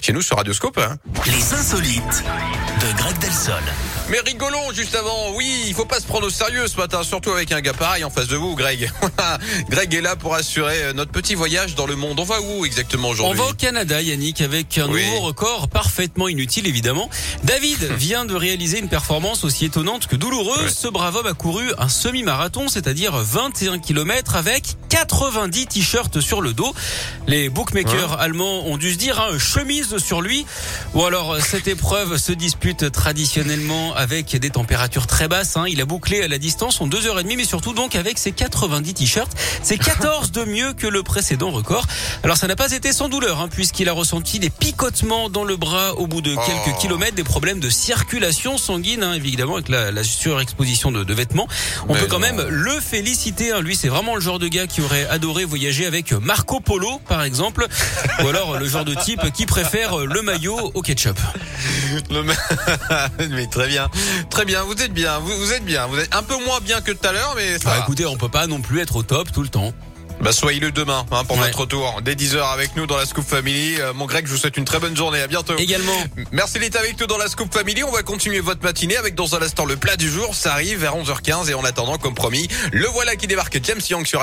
chez nous sur Radioscope. Hein. Les insolites de Greg Delsol. Mais rigolons juste avant. Oui, il faut pas se prendre au sérieux ce matin, surtout avec un gars pareil en face de vous, Greg. Greg est là pour assurer euh, notre petit voyage dans le monde. On va où exactement On aujourd'hui va au Canada, Yannick, avec un Oui. nouveau record parfaitement inutile, évidemment. David vient de réaliser une performance aussi étonnante que douloureuse. Ouais. Ce brave homme a couru un semi-marathon, c'est-à-dire 21 km avec 90 t-shirts sur le dos. Les bookmakers allemands ont dû se dire, hein, chemise sur lui. Ou alors, cette épreuve se dispute traditionnellement avec des températures très basses. hein. Il a bouclé à la distance en 2h30, mais surtout donc avec ses 90 t-shirts. C'est 14 de mieux que le précédent record. Alors ça n'a pas été sans douleur, hein, puisqu'il a ressenti des picotements dans le bras au bout de quelques Oh. kilomètres, des problèmes de circulation sanguine, hein, évidemment, avec la, la surexposition de, de vêtements. On Mais peut quand non. même le féliciter. hein. Lui, c'est vraiment le genre de gars qui aurait adoré voyager avec Marco Polo, par exemple, ou alors le genre de type qui préfère le maillot au ketchup. Le mais très bien, très bien. Vous êtes bien, vous, vous êtes bien. Vous êtes un peu moins bien que tout à l'heure, mais ça Bah, va. écoutez, on peut pas non plus être au top tout le temps. Bah soyez le demain hein, pour Ouais. votre retour dès 10h avec nous dans la Scoop Family. Euh, mon Greg, je vous souhaite une très bonne journée. À bientôt. Également. Merci d'être avec nous dans la Scoop Family. On va continuer votre matinée avec dans un instant le plat du jour. Ça arrive vers 11h15 et en attendant, comme promis, le voilà qui débarque James Young sur